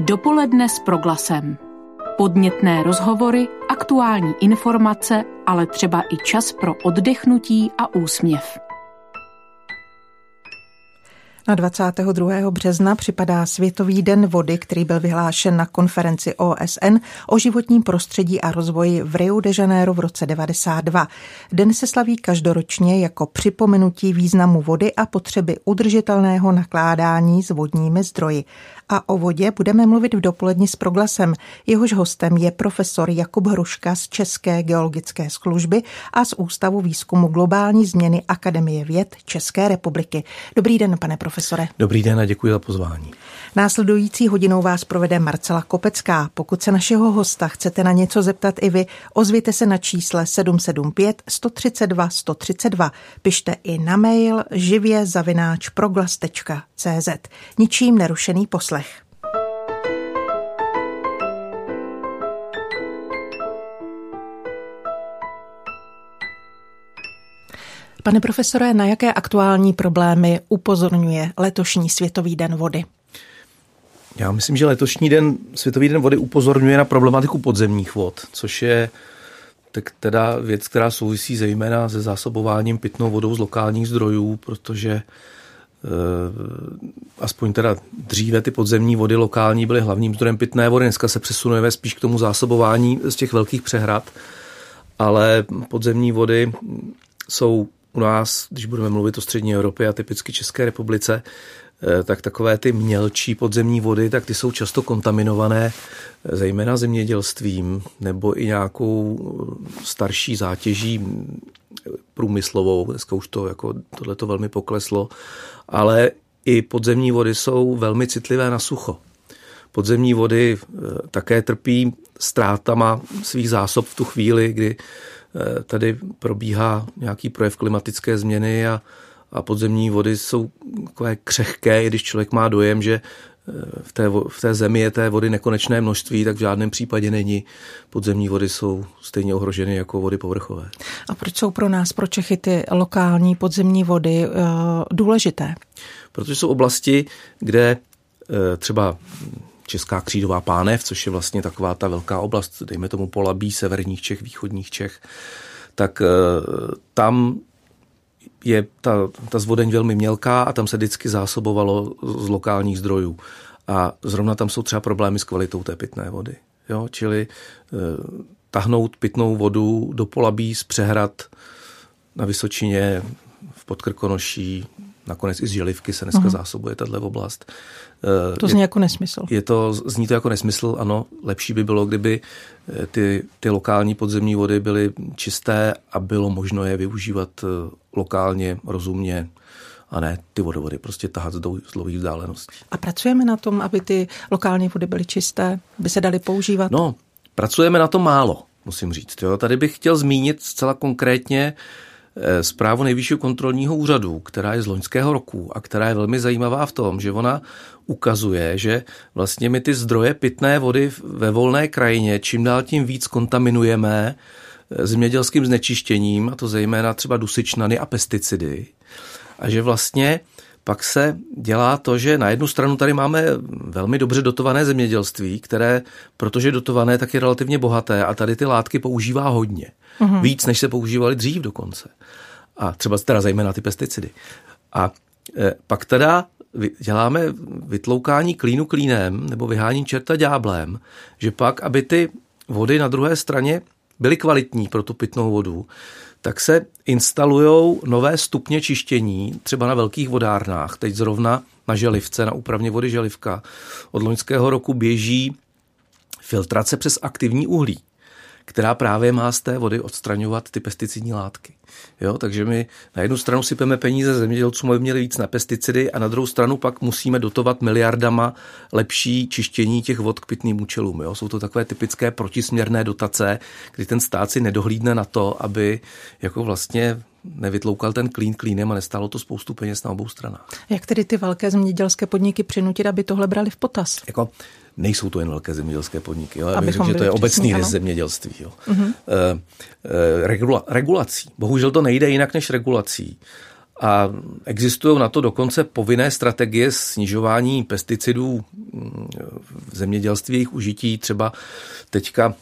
Dopoledne s proglasem. Podnětné rozhovory, aktuální informace, ale třeba i čas pro oddechnutí a úsměv. Na 22. března připadá Světový den vody, který byl vyhlášen na konferenci OSN o životním prostředí a rozvoji v Rio de Janeiro v roce 92. Den se slaví každoročně jako připomenutí významu vody a potřeby udržitelného nakládání s vodními zdroji a o vodě budeme mluvit v dopoledni s proglasem. Jehož hostem je profesor Jakub Hruška z České geologické služby a z Ústavu výzkumu globální změny Akademie věd České republiky. Dobrý den, pane profesore. Dobrý den a děkuji za pozvání. Následující hodinou vás provede Marcela Kopecká. Pokud se našeho hosta chcete na něco zeptat i vy, ozvěte se na čísle 775 132 132. Pište i na mail živě zavináč proglas.cz. Ničím nerušený poslech. Pane profesore, na jaké aktuální problémy upozorňuje letošní Světový den vody? Já myslím, že letošní den, Světový den vody upozorňuje na problematiku podzemních vod, což je tak teda věc, která souvisí zejména se zásobováním pitnou vodou z lokálních zdrojů, protože e, aspoň teda dříve ty podzemní vody lokální byly hlavním zdrojem pitné vody, dneska se přesunujeme spíš k tomu zásobování z těch velkých přehrad, ale podzemní vody jsou u nás, když budeme mluvit o střední Evropě a typicky České republice, Eh, tak takové ty mělčí podzemní vody, tak ty jsou často kontaminované eh, zejména zemědělstvím nebo i nějakou eh, starší zátěží průmyslovou. Dneska už to jako tohle to velmi pokleslo, ale i podzemní vody jsou velmi citlivé na sucho. Podzemní vody také trpí ztrátama svých zásob v tu chvíli, kdy tady probíhá nějaký projev klimatické změny a a podzemní vody jsou takové křehké, i když člověk má dojem, že eh, v té, v té zemi je té vody nekonečné množství, tak v žádném případě není. Podzemní vody jsou stejně ohroženy jako vody povrchové. A proč jsou pro nás, pro Čechy, ty lokální podzemní vody uh, důležité? Protože jsou oblasti, kde uh, třeba Česká křídová pánev, což je vlastně taková ta velká oblast, dejme tomu Polabí, severních Čech, východních Čech, tak tam je ta, ta zvodeň velmi mělká a tam se vždycky zásobovalo z lokálních zdrojů. A zrovna tam jsou třeba problémy s kvalitou té pitné vody. Jo? Čili eh, tahnout pitnou vodu do Polabí z přehrad na Vysočině, v Podkrkonoší, nakonec i z Želivky se dneska uh-huh. zásobuje tato oblast. To zní je, jako nesmysl. Je to, zní to jako nesmysl, ano. Lepší by bylo, kdyby eh, ty, ty lokální podzemní vody byly čisté a bylo možno je využívat eh, lokálně, rozumně a ne ty vodovody prostě tahat z dlouhých vzdáleností. A pracujeme na tom, aby ty lokální vody byly čisté, by se daly používat? No, pracujeme na to málo, musím říct. Jo. Tady bych chtěl zmínit zcela konkrétně Eh, zprávu nejvyššího kontrolního úřadu, která je z loňského roku a která je velmi zajímavá v tom, že ona ukazuje, že vlastně my ty zdroje pitné vody ve volné krajině čím dál tím víc kontaminujeme eh, zemědělským znečištěním, a to zejména třeba dusičnany a pesticidy. A že vlastně pak se dělá to, že na jednu stranu tady máme velmi dobře dotované zemědělství, které, protože dotované, tak je relativně bohaté a tady ty látky používá hodně. Mm-hmm. Víc, než se používali dřív dokonce. A třeba teda zejména ty pesticidy. A e, pak teda děláme vytloukání klínu klínem nebo vyhání čerta dňáblem, že pak, aby ty vody na druhé straně byly kvalitní pro tu pitnou vodu, tak se instalují nové stupně čištění, třeba na velkých vodárnách. Teď zrovna na Želivce, na úpravně vody Želivka. Od loňského roku běží filtrace přes aktivní uhlí která právě má z té vody odstraňovat ty pesticidní látky. Jo, takže my na jednu stranu sypeme peníze zemědělcům, aby měli víc na pesticidy a na druhou stranu pak musíme dotovat miliardama lepší čištění těch vod k pitným účelům. Jo. Jsou to takové typické protisměrné dotace, kdy ten stát si nedohlídne na to, aby jako vlastně nevytloukal ten klín klínem a nestálo to spoustu peněz na obou stranách. Jak tedy ty velké zemědělské podniky přinutit, aby tohle brali v potaz? Jako, nejsou to jen velké zemědělské podniky. Jo? Já bych řekl, že to je obecný rys zemědělství. Jo? Uh-huh. E, e, regula, regulací. Bohužel to nejde jinak než regulací. A existují na to dokonce povinné strategie snižování pesticidů mm, zemědělství, jejich užití, třeba teďka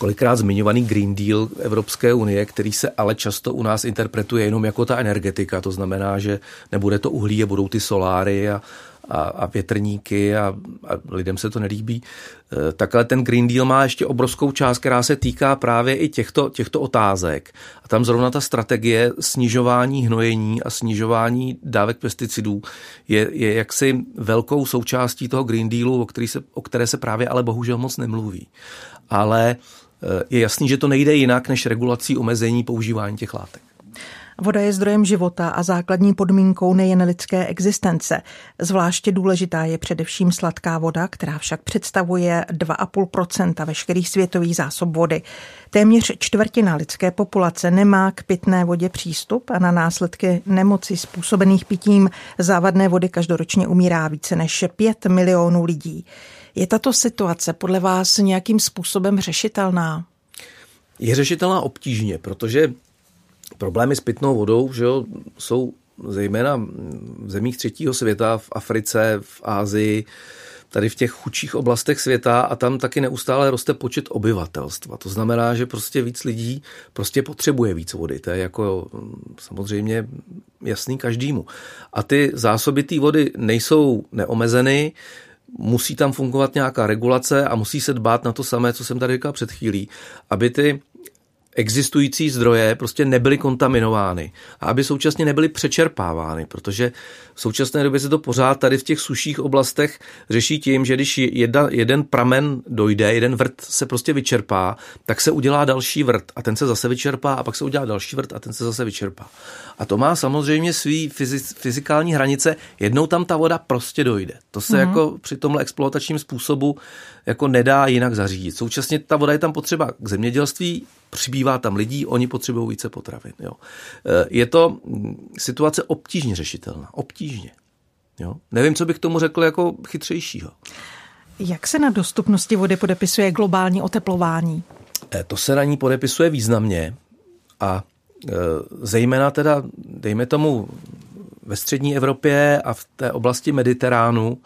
kolikrát zmiňovaný Green Deal Evropské unie, který se ale často u nás interpretuje jenom jako ta energetika. To znamená, že nebude to uhlí a budou ty soláry a, a, a větrníky a, a lidem se to nelíbí. E, takhle ten Green Deal má ještě obrovskou část, která se týká právě i těchto, těchto otázek. A tam zrovna ta strategie snižování hnojení a snižování dávek pesticidů je, je jaksi velkou součástí toho Green Dealu, o, který se, o které se právě ale bohužel moc nemluví. Ale e, je jasný, že to nejde jinak než regulací omezení používání těch látek. Voda je zdrojem života a základní podmínkou nejen lidské existence. Zvláště důležitá je především sladká voda, která však představuje 2,5% veškerých světových zásob vody. Téměř čtvrtina lidské populace nemá k pitné vodě přístup a na následky nemoci způsobených pitím závadné vody každoročně umírá více než 5 milionů lidí. Je tato situace podle vás nějakým způsobem řešitelná? Je řešitelná obtížně, protože problémy s pitnou vodou že jo, jsou zejména v zemích třetího světa, v Africe, v Ázii, tady v těch chudších oblastech světa a tam taky neustále roste počet obyvatelstva. To znamená, že prostě víc lidí prostě potřebuje víc vody. To je jako mm, samozřejmě jasný každému. A ty zásoby té vody nejsou neomezeny, musí tam fungovat nějaká regulace a musí se dbát na to samé, co jsem tady říkal před chvílí, aby ty existující zdroje prostě nebyly kontaminovány a aby současně nebyly přečerpávány, protože v současné době se to pořád tady v těch suších oblastech řeší tím, že když jedna, jeden pramen dojde, jeden vrt se prostě vyčerpá, tak se udělá další vrt a ten se zase vyčerpá a pak se udělá další vrt a ten se zase vyčerpá. A to má samozřejmě svý fyzikální hranice, jednou tam ta voda prostě dojde. To se mm-hmm. jako při tomhle exploatačním způsobu jako nedá jinak zařídit. Současně ta voda je tam potřeba k zemědělství, přibývá tam lidí, oni potřebují více potravin. Jo. E, je to mm, situace obtížně řešitelná. Obtížně. Jo. Nevím, co bych tomu řekl jako chytřejšího. Jak se na dostupnosti vody podepisuje globální oteplování? E, to se na ní podepisuje významně a e, zejména teda, dejme tomu, ve střední Evropě a v té oblasti Mediteránu,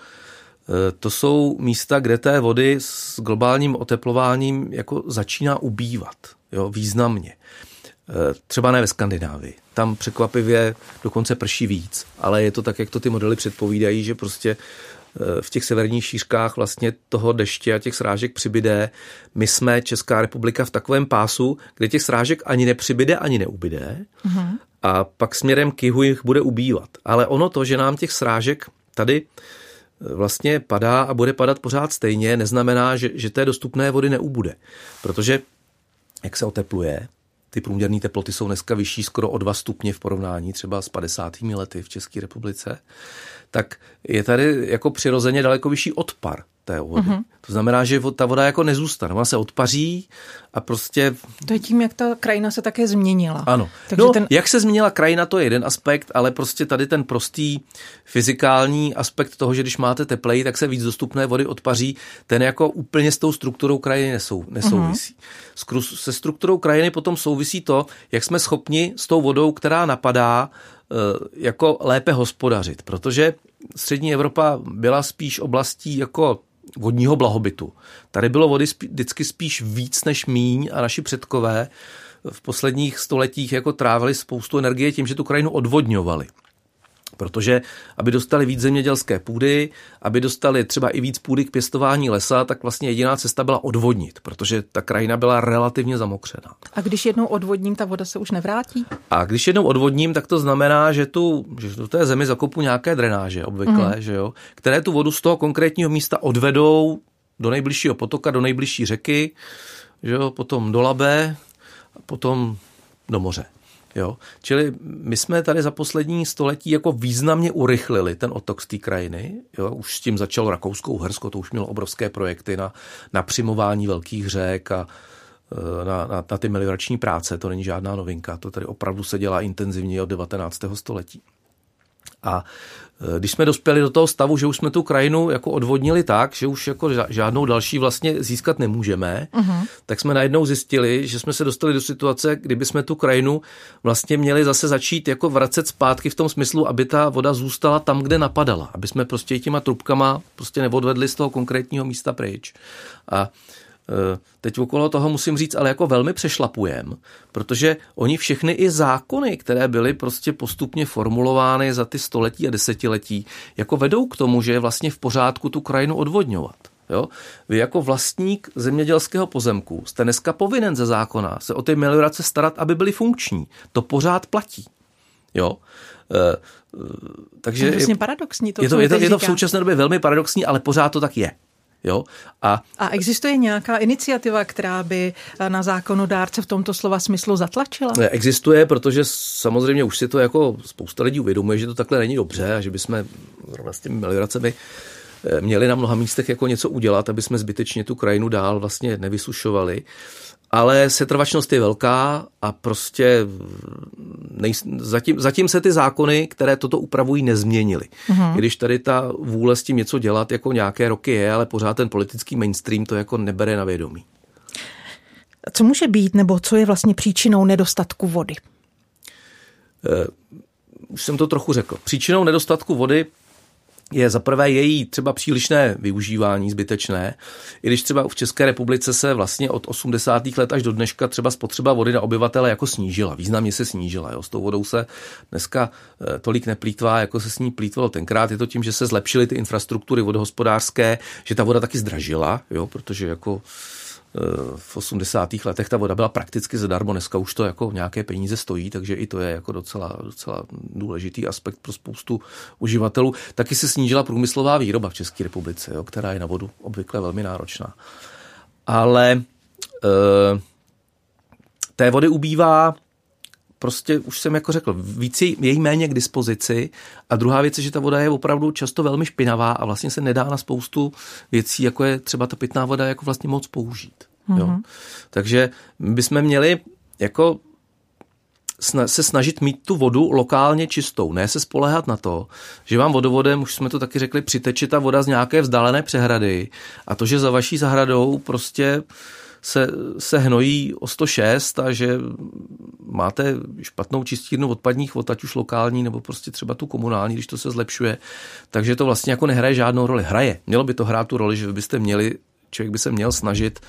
to jsou místa, kde té vody s globálním oteplováním jako začíná ubývat jo, významně. E, třeba ne ve Skandinávii. Tam překvapivě dokonce prší víc, ale je to tak, jak to ty modely předpovídají, že prostě e, v těch severních šířkách vlastně toho deště a těch srážek přibyde. My jsme Česká republika v takovém pásu, kde těch srážek ani nepřibyde, ani neubyde. Mm-hmm. A pak směrem k jihu jich bude ubývat. Ale ono to, že nám těch srážek tady e, vlastně padá a bude padat pořád stejně, neznamená, že, že té dostupné vody neubude. Protože jak se otepluje. Ty průměrné teploty jsou dneska vyšší skoro o 2 stupně v porovnání třeba s 50. lety v České republice. Tak je tady jako přirozeně daleko vyšší odpar té vody. Mm-hmm. To znamená, že ta voda jako nezůstane. Ona se odpaří a prostě... To je tím, jak ta krajina se také změnila. Ano. Takže no, ten... jak se změnila krajina, to je jeden aspekt, ale prostě tady ten prostý fyzikální aspekt toho, že když máte teplej, tak se víc dostupné vody odpaří, ten jako úplně s tou strukturou krajiny nesou, nesouvisí. Mm-hmm. Se strukturou krajiny potom souvisí to, jak jsme schopni s tou vodou, která napadá, eh, jako lépe hospodařit, protože střední Evropa byla spíš oblastí jako vodního blahobytu. Tady bylo vody vždycky spíš víc než míň a naši předkové v posledních stoletích jako trávili spoustu energie tím, že tu krajinu odvodňovali. Protože aby dostali víc zemědělské půdy, aby dostali třeba i víc půdy k pěstování lesa, tak vlastně jediná cesta byla odvodnit, protože ta krajina byla relativně zamokřená. A když jednou odvodním, ta voda se už nevrátí? A když jednou odvodním, tak to znamená, že tu, že do té zemi zakopu nějaké drenáže obvykle, mm. že jo, které tu vodu z toho konkrétního místa odvedou do nejbližšího potoka, do nejbližší řeky, že jo, potom do Labe, potom do moře. Jo? Čili my jsme tady za poslední století jako významně urychlili ten otok z té krajiny. Jo? Už s tím začalo Rakouskou Hersko, to už mělo obrovské projekty na, na přimování velkých řek a e, na, na, na ty meliorační práce. To není žádná novinka, to tady opravdu se dělá intenzivně od 19. století. A Eh, když jsme dospěli do toho stavu, že už jsme tu krajinu jako odvodnili tak, že už jako žádnou další vlastně získat nemůžeme, uh-huh. tak jsme najednou zjistili, že jsme se dostali do situace, kdyby jsme tu krajinu vlastně měli zase začít jako vracet zpátky v tom smyslu, aby ta voda zůstala tam, kde napadala, aby jsme prostě těma trubkama prostě neodvedli z toho konkrétního místa pryč. A Eh, teď okolo toho musím říct, ale jako velmi přešlapujem, protože oni všechny i zákony, které byly prostě postupně formulovány za ty století a desetiletí, jako vedou k tomu, že je vlastně v pořádku tu krajinu odvodňovat. Jo? Vy jako vlastník zemědělského pozemku jste dneska povinen ze zákona se o ty meliorace starat, aby byly funkční. To pořád platí. Jo? E, takže to je vlastně paradoxní. To, je, to, je, to, je to v současné době velmi paradoxní, ale pořád to tak je. Jo? A, a existuje nějaká iniciativa, která by eh, na zákonodárce v tomto slova smyslu zatlačila? Existuje, protože samozřejmě už si to jako spousta lidí uvědomuje, že to takhle není dobře a že bychom s těmi melioracemi eh, měli na mnoha místech jako něco udělat, aby jsme zbytečně tu krajinu dál vlastně nevysušovali ale setrvačnost je velká a prostě nej, zatím, zatím se ty zákony, které toto upravují, nezměnily. Uh-huh. Když tady ta vůle s tím něco dělat jako nějaké roky je, ale pořád ten politický mainstream to jako nebere na vědomí. Co může být, nebo co je vlastně příčinou nedostatku vody? Uh, už jsem to trochu řekl. Příčinou nedostatku vody je za prvé její třeba přílišné využívání zbytečné, i když třeba v České republice se vlastně od 80. let až do dneška třeba spotřeba vody na obyvatele jako snížila, významně se snížila. Jo. S tou vodou se dneska eh, tolik neplýtvá, jako se s ní plýtvalo tenkrát. Je to tím, že se zlepšily ty infrastruktury vodohospodářské, že ta voda taky zdražila, jo, protože jako v 80. letech ta voda byla prakticky zadarmo, dneska už to jako nějaké peníze stojí, takže i to je jako docela, docela důležitý aspekt pro spoustu uživatelů. Taky se snížila průmyslová výroba v České republice, jo, která je na vodu obvykle velmi náročná. Ale e, té vody ubývá prostě už jsem jako řekl, víc je jí méně k dispozici a druhá věc je, že ta voda je opravdu často velmi špinavá a vlastně se nedá na spoustu věcí, jako je třeba ta pitná voda, jako vlastně moc použít. Mm-hmm. Jo? Mhm. Takže bychom měli jako se snažit mít tu vodu lokálně čistou, ne se spolehat na to, že vám vodovodem, už jsme to taky řekli, přiteče ta voda z nějaké vzdálené přehrady a to, že za vaší zahradou prostě se, se hnojí o 106 a že máte špatnou čistírnu odpadních vod, ať už lokální nebo prostě třeba tu komunální, když to se zlepšuje, takže to vlastně jako nehraje žádnou roli. Hraje. Mělo by to hrát tu roli, že byste měli, člověk by se měl snažit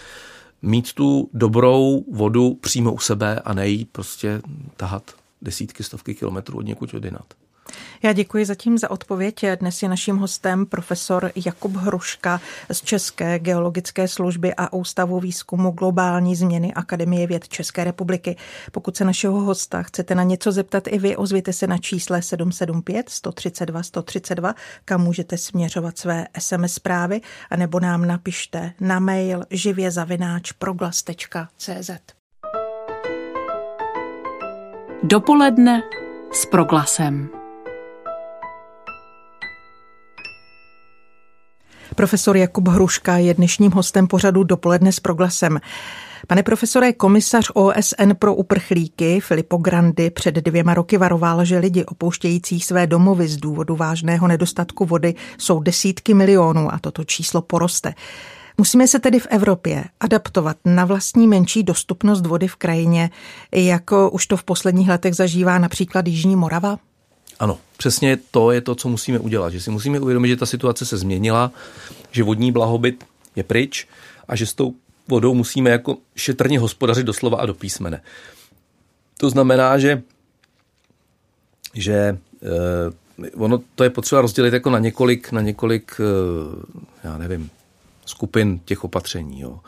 mít tu dobrou vodu přímo u sebe a nejí prostě tahat desítky, stovky kilometrů od někud odinat. Já děkuji zatím za odpověď. Dnes je naším hostem profesor Jakub Hruška z České geologické služby a Ústavu výzkumu globální změny Akademie věd České republiky. Pokud se našeho hosta chcete na něco zeptat i vy, ozvěte se na čísle 775 132 132, kam můžete směřovat své SMS zprávy, anebo nám napište na mail živě.proglas.cz. Dopoledne s proglasem. Profesor Jakub Hruška je dnešním hostem pořadu Dopoledne s proglasem. Pane profesore, komisař OSN pro uprchlíky Filippo Grandi před dvěma roky varoval, že lidi opouštějící své domovy z důvodu vážného nedostatku vody jsou desítky milionů a toto číslo poroste. Musíme se tedy v Evropě adaptovat na vlastní menší dostupnost vody v krajině, jako už to v posledních letech zažívá například Jižní Morava? Ano, přesně to je to, co musíme udělat. Že si musíme uvědomit, že ta situace se změnila, že vodní blahobyt je pryč a že s tou vodou musíme jako šetrně hospodařit doslova a do písmene. To znamená, že, že eh, ono to je potřeba rozdělit jako na několik, na několik eh, já nevím, skupin těch opatření. Jo.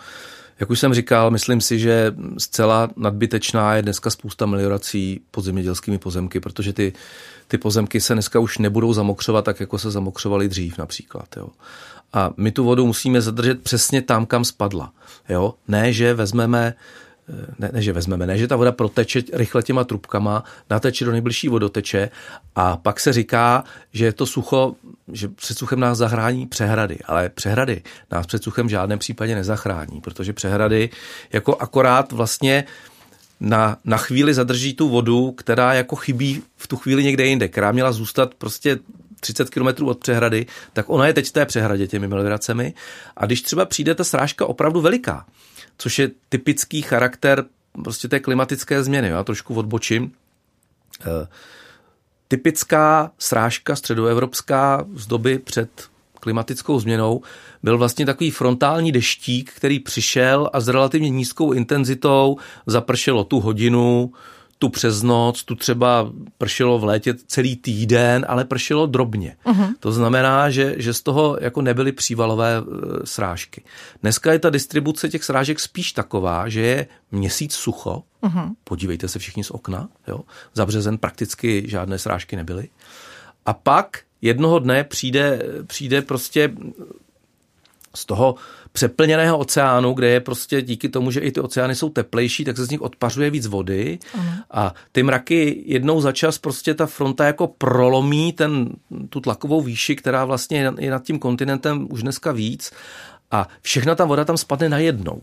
Jak už jsem říkal, myslím si, že zcela nadbytečná je dneska spousta meliorací pod zemědělskými pozemky, protože ty, ty pozemky se dneska už nebudou zamokřovat tak, jako se zamokřovaly dřív například. Jo. A my tu vodu musíme zadržet přesně tam, kam spadla. Jo. Ne, že vezmeme ne, ne, že vezmeme, ne, že ta voda proteče rychle těma trubkama, nateče do nejbližší vodoteče a pak se říká, že je to sucho, že před suchem nás zachrání přehrady, ale přehrady nás před suchem v žádném případě nezachrání, protože přehrady jako akorát vlastně na, na chvíli zadrží tu vodu, která jako chybí v tu chvíli někde jinde, která měla zůstat prostě 30 km od přehrady, tak ona je teď v té přehradě těmi melioracemi. A když třeba přijde ta srážka opravdu veliká, což je typický charakter prostě té klimatické změny, já trošku odbočím, eh, typická srážka středoevropská z doby před klimatickou změnou byl vlastně takový frontální deštík, který přišel a s relativně nízkou intenzitou zapršelo tu hodinu, tu přes noc, tu třeba pršelo v létě celý týden, ale pršelo drobně. Uh-huh. To znamená, že, že z toho jako nebyly přívalové e, srážky. Dneska je ta distribuce těch srážek spíš taková, že je měsíc sucho. Uh-huh. Podívejte se všichni z okna. Jo? Za březen prakticky žádné srážky nebyly. A pak jednoho dne přijde, přijde prostě z toho přeplněného oceánu, kde je prostě díky tomu, že i ty oceány jsou teplejší, tak se z nich odpařuje víc vody uh-huh. a ty mraky jednou za čas prostě ta fronta jako prolomí ten, tu tlakovou výši, která vlastně je nad tím kontinentem už dneska víc a všechna ta voda tam spadne najednou.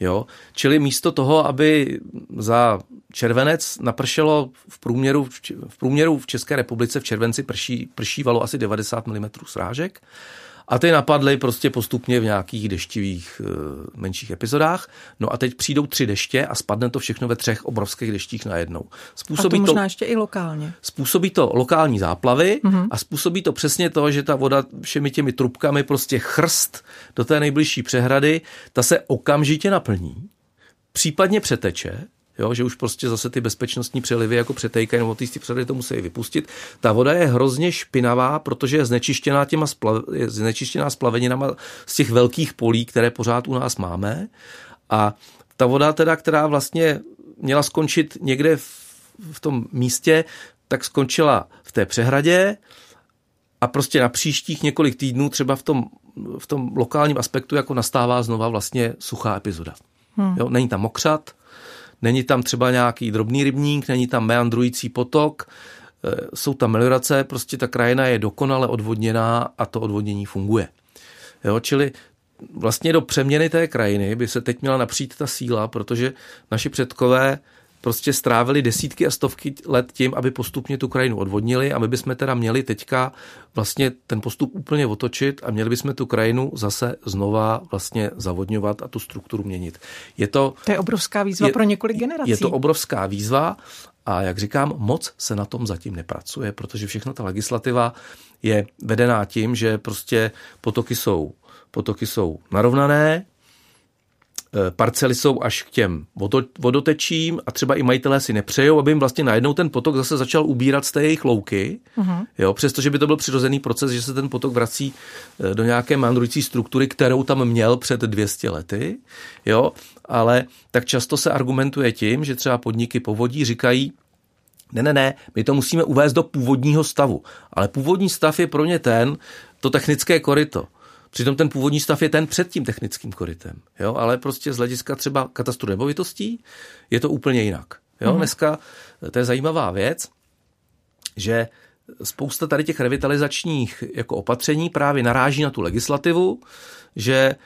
Jo? Čili místo toho, aby za červenec napršelo v průměru, v průměru v České republice v červenci prší, pršívalo asi 90 mm srážek, a ty napadly prostě postupně v nějakých deštivých eh, menších epizodách. No a teď přijdou tři deště a spadne to všechno ve třech obrovských deštích najednou. Způsobí a to možná to, ještě i lokálně. Způsobí to lokální záplavy mm-hmm. a způsobí to přesně to, že ta voda všemi těmi trubkami prostě chrst do té nejbližší přehrady, ta se okamžitě naplní, případně přeteče jo, že už prostě zase ty bezpečnostní přelivy jako přetejkají, nebo ty přelivy to musí vypustit. Ta voda je hrozně špinavá, protože je znečištěná těma splav, je znečištěná splaveninama z těch velkých polí, které pořád u nás máme. A ta voda teda, která vlastně měla skončit někde v, v tom místě, tak skončila v té přehradě a prostě na příštích několik týdnů třeba v tom, v tom lokálním aspektu jako nastává znova vlastně suchá epizoda. Hmm. Jo, není tam mokřat, není tam třeba nějaký drobný rybník, není tam meandrující potok, e, jsou tam meliorace, prostě ta krajina je dokonale odvodněná a to odvodnění funguje. Jo, čili vlastně do přeměny té krajiny by se teď měla napřít ta síla, protože naši předkové prostě strávili desítky a stovky let tím, aby postupně tu krajinu odvodnili a my bychom teda měli teďka vlastně ten postup úplně otočit a měli bychom tu krajinu zase znova vlastně zavodňovat a tu strukturu měnit. Je to, to je obrovská výzva je, pro několik generací. Je to obrovská výzva a jak říkám, moc se na tom zatím nepracuje, protože všechno ta legislativa je vedená tím, že prostě potoky jsou, potoky jsou narovnané, parcely jsou až k těm vodotečím a třeba i majitelé si nepřejou, aby jim vlastně najednou ten potok zase začal ubírat z té jejich louky, uh-huh. jo, přestože by to byl přirozený proces, že se ten potok vrací eh, do nějaké mandrující struktury, kterou tam měl před 200 lety, jo, ale tak často se argumentuje tím, že třeba podniky povodí říkají, ne, ne, ne, my to musíme uvést do původního stavu. Ale původní stav je pro ně ten, to technické koryto. Přitom ten původní stav je ten před tím technickým korytem. Jo? Ale prostě z hlediska třeba katastru nemovitostí je to úplně jinak. Jo? Mm. Dneska to je zajímavá věc, že spousta tady těch revitalizačních jako opatření právě naráží na tu legislativu, že e,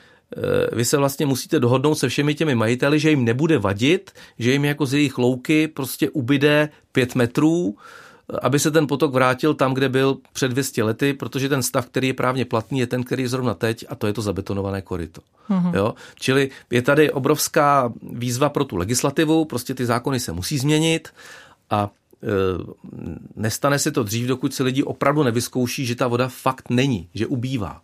vy se vlastně musíte dohodnout se všemi těmi majiteli, že jim nebude vadit, že jim jako z jejich louky prostě ubyde pět metrů, aby se ten potok vrátil tam, kde byl před 200 lety, protože ten stav, který je právně platný, je ten, který je zrovna teď a to je to zabetonované koryto. Mm-hmm. Jo? Čili je tady obrovská výzva pro tu legislativu, prostě ty zákony se musí změnit a e, nestane se to dřív, dokud se lidi opravdu nevyzkouší, že ta voda fakt není, že ubývá.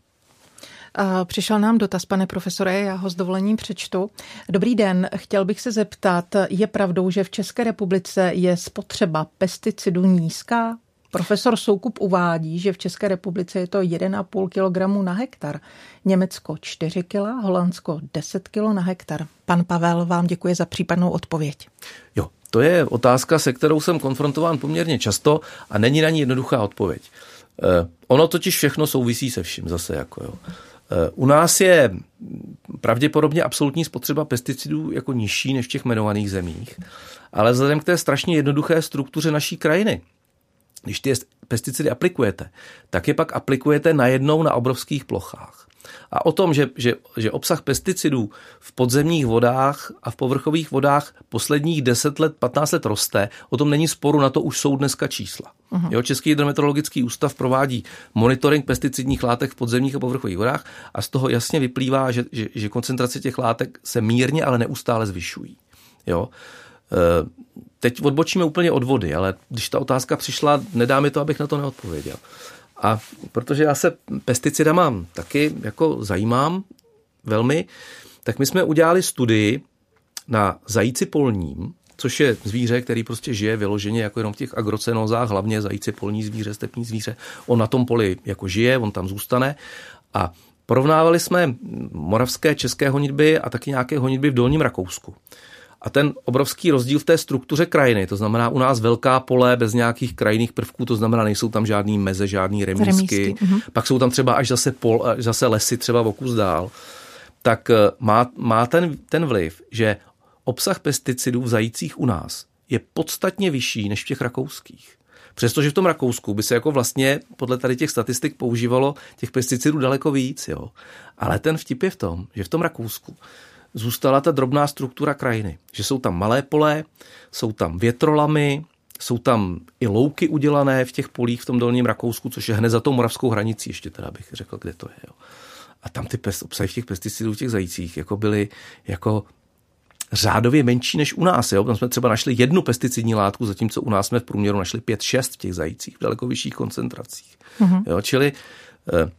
Přišel nám dotaz, pane profesore, já ho s dovolením přečtu. Dobrý den, chtěl bych se zeptat, je pravdou, že v České republice je spotřeba pesticidů nízká? Profesor Soukup uvádí, že v České republice je to 1,5 kg na hektar, Německo 4 kg, Holandsko 10 kg na hektar. Pan Pavel vám děkuje za případnou odpověď. Jo, to je otázka, se kterou jsem konfrontován poměrně často a není na ní jednoduchá odpověď. Eh, ono totiž všechno souvisí se vším zase. Jako jo. U nás je pravděpodobně absolutní spotřeba pesticidů jako nižší než v těch jmenovaných zemích, ale vzhledem k té strašně jednoduché struktuře naší krajiny, když ty pesticidy aplikujete, tak je pak aplikujete najednou na obrovských plochách. A o tom, že, že, že obsah pesticidů v podzemních vodách a v povrchových vodách posledních 10 let, 15 let roste, o tom není sporu, na to už jsou dneska čísla. Uh-huh. Jo, Český hydrometeorologický ústav provádí monitoring pesticidních látek v podzemních a povrchových vodách a z toho jasně vyplývá, že, že, že koncentrace těch látek se mírně, ale neustále zvyšují. Jo. E, teď odbočíme úplně od vody, ale když ta otázka přišla, nedá mi to, abych na to neodpověděl. A protože já se pesticidama taky jako zajímám velmi, tak my jsme udělali studii na zajíci polním, což je zvíře, který prostě žije vyloženě jako jenom v těch agrocenozách, hlavně zajíci polní zvíře, stepní zvíře. On na tom poli jako žije, on tam zůstane. A porovnávali jsme moravské, české honitby a taky nějaké honitby v Dolním Rakousku. A ten obrovský rozdíl v té struktuře krajiny, to znamená u nás velká pole bez nějakých krajinných prvků, to znamená, nejsou tam žádný meze, žádný remísky, remísky. Uh-huh. pak jsou tam třeba až zase, pol, až zase lesy třeba o kus dál, tak eh, má, má ten, ten vliv, že obsah pesticidů v zajících u nás je podstatně vyšší než v těch rakouských. Přestože v tom Rakousku by se jako vlastně podle tady těch statistik používalo těch pesticidů daleko víc, jo. Ale ten vtip je v tom, že v tom Rakousku zůstala ta drobná struktura krajiny. Že jsou tam malé pole, jsou tam větrolamy, jsou tam i louky udělané v těch polích v tom dolním Rakousku, což je hned za tou moravskou hranicí, ještě teda bych řekl, kde to je. Jo. A tam ty pest, obsahy v těch pesticidů v těch zajících jako byly jako řádově menší než u nás. Jo? Tam jsme třeba našli jednu pesticidní látku, zatímco u nás jsme v průměru našli 5-6 v těch zajících v daleko vyšších koncentracích. Mm-hmm. Jo? Čili eh,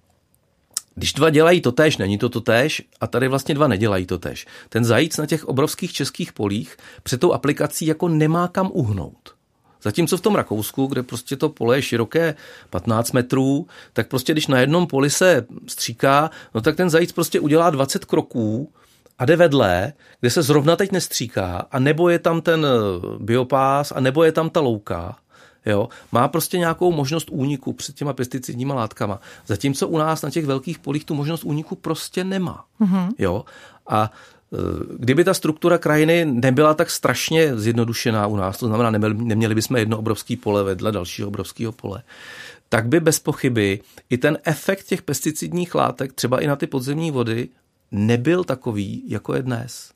když dva dělají to tež, není to to tež a tady vlastně dva nedělají to tež. Ten zajíc na těch obrovských českých polích před tou aplikací jako nemá kam uhnout. Zatímco v tom Rakousku, kde prostě to pole je široké 15 metrů, tak prostě když na jednom poli se stříká, no tak ten zajíc prostě udělá 20 kroků a jde vedle, kde se zrovna teď nestříká a nebo je tam ten biopás a nebo je tam ta louka jo, má prostě nějakou možnost úniku před těma pesticidníma látkama. Zatímco u nás na těch velkých polích tu možnost úniku prostě nemá. Mm-hmm. Jo, a e, kdyby ta struktura krajiny nebyla tak strašně zjednodušená u nás, to znamená, neměli bychom jedno obrovské pole vedle dalšího obrovského pole, tak by bez pochyby i ten efekt těch pesticidních látek, třeba i na ty podzemní vody, nebyl takový, jako je dnes.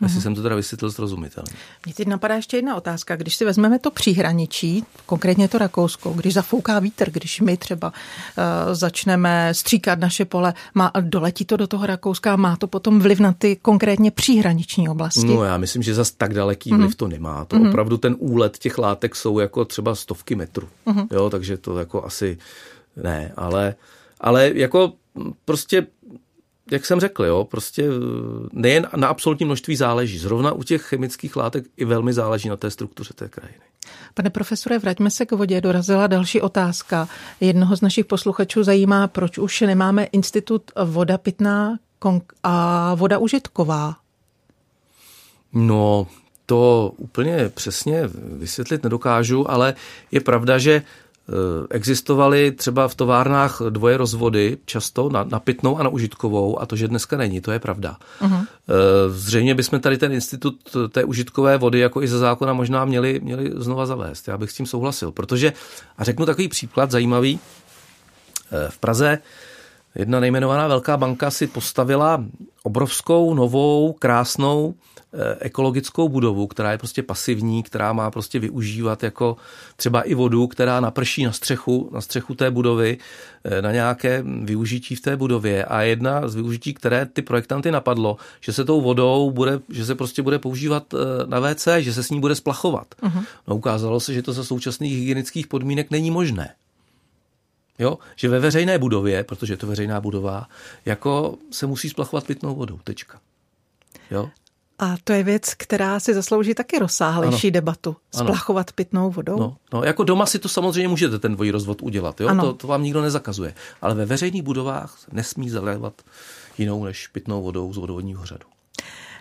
Mm-hmm. Jestli jsem to teda vysvětlil srozumitelně. Mně teď napadá ještě jedna otázka. Když si vezmeme to příhraničí, konkrétně to Rakousko, když zafouká vítr, když my třeba uh, začneme stříkat naše pole, má, doletí to do toho Rakouska, má to potom vliv na ty konkrétně příhraniční oblasti? No já myslím, že zas tak daleký vliv mm-hmm. to nemá. To mm-hmm. opravdu ten úlet těch látek jsou jako třeba stovky metrů. Mm-hmm. Jo, takže to jako asi ne, ale, ale jako prostě jak jsem řekl, jo, prostě eh, nejen na absolutním množství záleží. Zrovna u těch chemických látek i velmi záleží na té struktuře té krajiny. Pane profesore, vraťme se k vodě. Dorazila další otázka. Jednoho z našich posluchačů zajímá, proč už nemáme institut voda pitná a voda užitková. No, to úplně přesně vysvětlit nedokážu, ale je pravda, že existovaly třeba v továrnách dvoje rozvody, často na, na pitnou a na užitkovou, a to, že dneska není, to je pravda. Uh-huh. Zřejmě bychom tady ten institut té užitkové vody jako i ze zákona možná měli, měli znova zavést. Já bych s tím souhlasil, protože, a řeknu takový příklad zajímavý, eh, v Praze jedna nejmenovaná velká banka si postavila obrovskou, novou, krásnou Eh, ekologickou budovu, která je prostě pasivní, která má prostě využívat jako třeba i vodu, která naprší na střechu, na střechu té budovy, eh, na nějaké využití v té budově. A jedna z využití, které ty projektanty napadlo, že se tou vodou bude, že se prostě bude používat eh, na WC, že se s ní bude splachovat. Uh-huh. No ukázalo se, že to za současných hygienických podmínek není možné. Jo? Že ve veřejné budově, protože je to veřejná budova, jako se musí splachovat pitnou vodou. Tečka. Jo? A to je věc, která si zaslouží taky rozsáhlejší ano. debatu. Splachovat ano. pitnou vodou. No, no, jako doma si to samozřejmě můžete ten dvojí rozvod udělat. Jo? Ano. To, to vám nikdo nezakazuje. Ale ve veřejných budovách nesmí zalévat jinou než pitnou vodou z vodovodního řadu.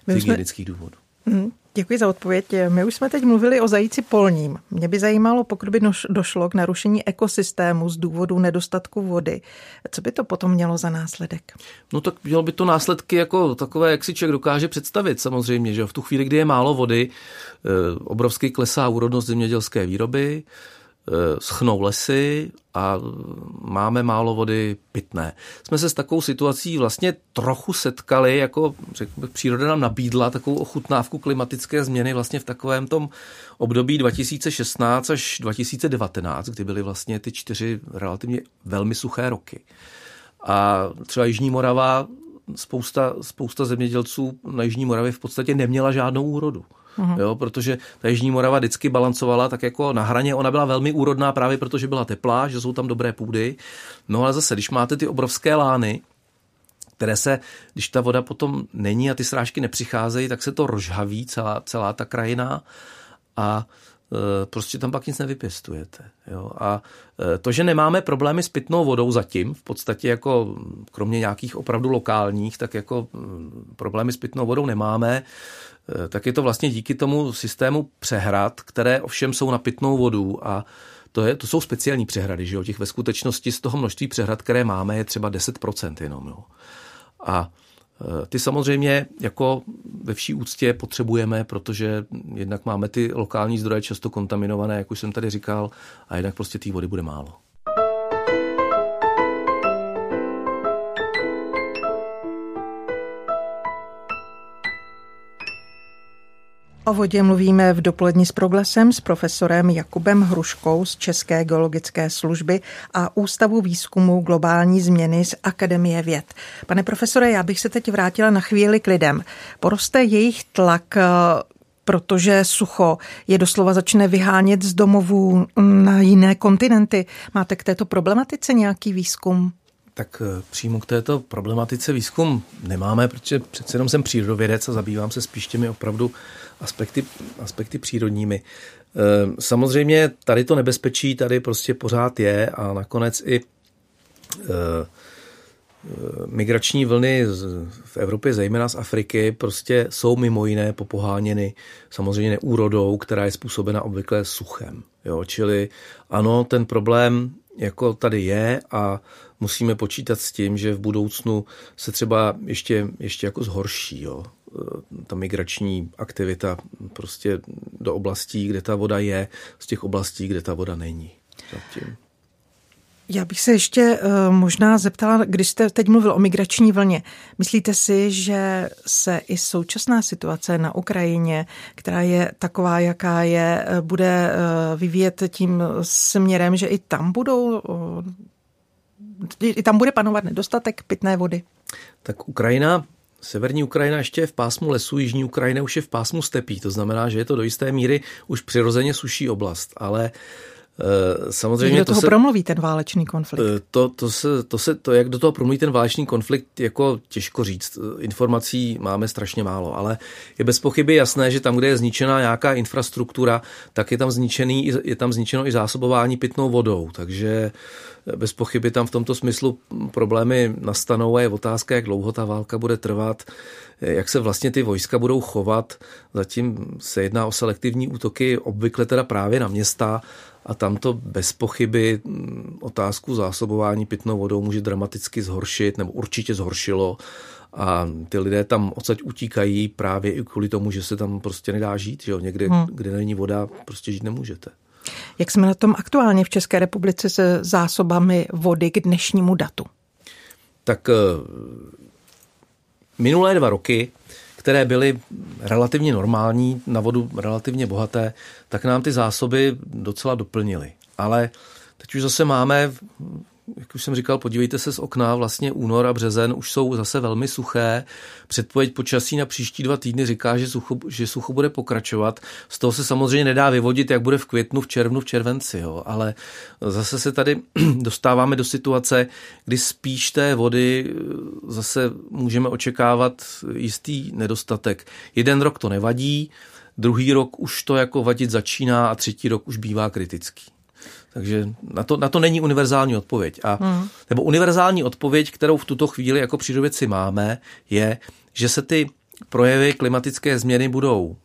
Z hygienických jsme... důvodů. Mm, děkuji za odpověď. My už jsme teď mluvili o zajíci polním. Mě by zajímalo, pokud by došlo k narušení ekosystému z důvodu nedostatku vody, co by to potom mělo za následek? No tak mělo by to následky jako takové, jak si člověk dokáže představit samozřejmě, že v tu chvíli, kdy je málo vody, eh, obrovský klesá úrodnost zemědělské výroby, schnou lesy a máme málo vody pitné. Jsme se s takovou situací vlastně trochu setkali, jako řekl bych, příroda nám nabídla takovou ochutnávku klimatické změny vlastně v takovém tom období 2016 až 2019, kdy byly vlastně ty čtyři relativně velmi suché roky. A třeba Jižní Morava, spousta, spousta zemědělců na Jižní Moravě v podstatě neměla žádnou úrodu. Mm-hmm. Jo, protože ta Jižní Morava vždycky balancovala tak jako na hraně. Ona byla velmi úrodná právě protože byla teplá, že jsou tam dobré půdy. No ale zase, když máte ty obrovské lány, které se, když ta voda potom není a ty srážky nepřicházejí, tak se to rozhaví celá, celá ta krajina a e, prostě tam pak nic nevypěstujete. Jo? A e, to, že nemáme problémy s pitnou vodou zatím, v podstatě jako kromě nějakých opravdu lokálních, tak jako problémy s pitnou vodou nemáme, tak je to vlastně díky tomu systému přehrad, které ovšem jsou na pitnou vodu a to, je, to jsou speciální přehrady, že jo? Těch ve skutečnosti z toho množství přehrad, které máme, je třeba 10% jenom. Jo? A e, ty samozřejmě jako ve vší úctě potřebujeme, protože jednak máme ty lokální zdroje často kontaminované, jak už jsem tady říkal, a jednak prostě té vody bude málo. O vodě mluvíme v dopolední s proglasem s profesorem Jakubem Hruškou z České geologické služby a Ústavu výzkumu globální změny z Akademie věd. Pane profesore, já bych se teď vrátila na chvíli k lidem. Poroste jejich tlak eh, protože sucho je doslova začne vyhánět z domovů na jiné kontinenty. Máte k této problematice nějaký výzkum? Tak eh, přímo k této problematice výzkum nemáme, protože přece jenom jsem přírodovědec a zabývám se spíš těmi opravdu aspekty, aspekty přírodními. Eh, samozřejmě tady to nebezpečí tady prostě pořád je a nakonec i eh, migrační vlny v Evropě, zejména z Afriky, prostě jsou mimo jiné popoháněny samozřejmě neúrodou, která je způsobena obvykle suchem. Jo? Čili ano, ten problém jako tady je a musíme počítat s tím, že v budoucnu se třeba ještě, ještě jako zhorší. Jo. Ta migrační aktivita prostě do oblastí, kde ta voda je, z těch oblastí, kde ta voda není. Zatím. Já bych se ještě uh, možná zeptala, když jste teď mluvil o migrační vlně, myslíte si, že se i současná situace na Ukrajině, která je taková, jaká je, eh, bude vyvíjet tím směrem, že i tam budou, i tam bude panovat nedostatek pitné vody? Tak Ukrajina Severní Ukrajina ještě je v pásmu lesů, jižní Ukrajina už je v pásmu stepí, to znamená, že je to do jisté míry už přirozeně suší oblast, ale uh, samozřejmě jak do toho to se, promluví ten válečný konflikt? Eh, to, to, se, to, se, to, jak do toho promluví ten válečný konflikt, jako těžko říct. Eh, informací máme strašně málo, ale je bez pochyby jasné, že tam, kde je zničená nějaká infrastruktura, tak je tam, zničený, je tam zničeno i zásobování pitnou vodou. Takže bez pochyby tam v tomto smyslu problémy nastanou a je otázka, jak dlouho ta válka bude trvat, jak se vlastně ty vojska budou chovat. Zatím se jedná o selektivní útoky, obvykle teda právě na města, a tam to bez pochyby mm, otázku zásobování pitnou vodou může dramaticky zhoršit, nebo určitě zhoršilo. A ty lidé tam odsaď utíkají právě i kvůli tomu, že se tam prostě nedá žít. Že jo? Někde, hmm. kde není voda, prostě žít nemůžete. Jak jsme na tom aktuálně v České republice se zásobami vody k dnešnímu datu? Tak eh, minulé dva roky které byly relativně normální, na vodu relativně bohaté, tak nám ty zásoby docela doplnily. Ale teď už zase máme jak už jsem říkal, podívejte se z okna, vlastně únor a březen už jsou zase velmi suché. Předpověď počasí na příští dva týdny říká, že sucho, že sucho bude pokračovat. Z toho se samozřejmě nedá vyvodit, jak bude v květnu, v červnu, v červenci, jo. ale zase se tady dostáváme do situace, kdy spíš té vody eh, zase můžeme očekávat jistý nedostatek. Jeden rok to nevadí, druhý rok už to jako vadit začíná a třetí rok už bývá kritický. Takže na to, na to není univerzální odpověď. A, hmm. Nebo univerzální odpověď, kterou v tuto chvíli jako přírodovědci máme, je, že se ty projevy klimatické změny budou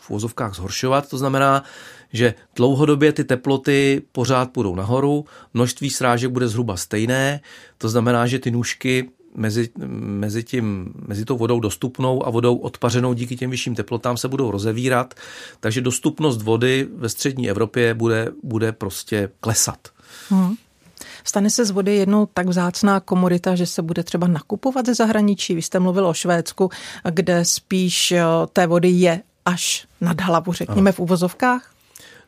v úzovkách zhoršovat. To znamená, že dlouhodobě ty teploty pořád půjdou nahoru, množství srážek bude zhruba stejné, to znamená, že ty nůžky mezi, mezi, tím, mezi tou vodou dostupnou a vodou odpařenou díky těm vyšším teplotám se budou rozevírat, takže dostupnost vody ve střední Evropě bude, bude prostě klesat. Hmm. Stane se z vody jednou tak vzácná komodita, že se bude třeba nakupovat ze zahraničí. Vy jste mluvil o Švédsku, kde spíš eh, té vody je až nad hlavu, řekněme, v uvozovkách?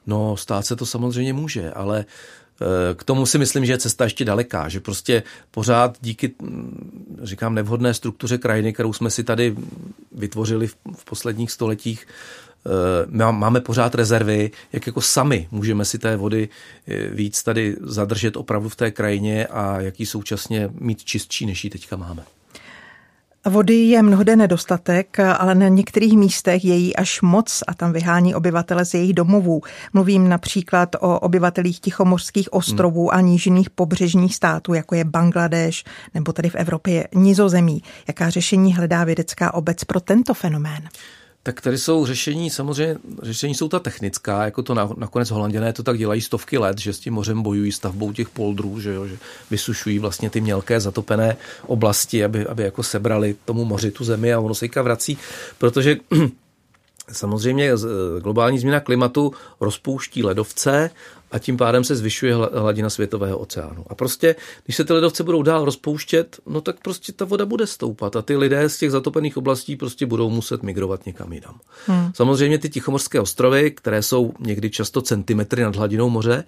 No, stát se to samozřejmě může, ale k tomu si myslím, že je cesta ještě daleká, že prostě pořád díky, hm, říkám, nevhodné struktuře krajiny, kterou jsme si tady vytvořili v posledních stoletích, eh, máme pořád rezervy, jak jako sami můžeme si té vody eh, víc tady zadržet opravdu v té krajině a jaký současně mít čistší, než ji teďka máme. Vody je mnohde nedostatek, ale na některých místech je jí až moc a tam vyhání obyvatele z jejich domovů. Mluvím například o obyvatelích Tichomorských ostrovů a nížiných pobřežních států, jako je Bangladeš nebo tady v Evropě Nizozemí. Jaká řešení hledá vědecká obec pro tento fenomén? Tak tady jsou řešení, samozřejmě řešení jsou ta technická, jako to na, nakonec holanděné to tak dělají stovky let, že s tím mořem bojují stavbou těch poldrů, že, jo, že vysušují vlastně ty mělké zatopené oblasti, aby, aby jako sebrali tomu moři tu zemi a ono se vrací, protože Samozřejmě globální změna klimatu rozpouští ledovce a tím pádem se zvyšuje hladina světového oceánu. A prostě, když se ty ledovce budou dál rozpouštět, no tak prostě ta voda bude stoupat a ty lidé z těch zatopených oblastí prostě budou muset migrovat někam jinam. Hmm. Samozřejmě ty Tichomorské ostrovy, které jsou někdy často centimetry nad hladinou moře,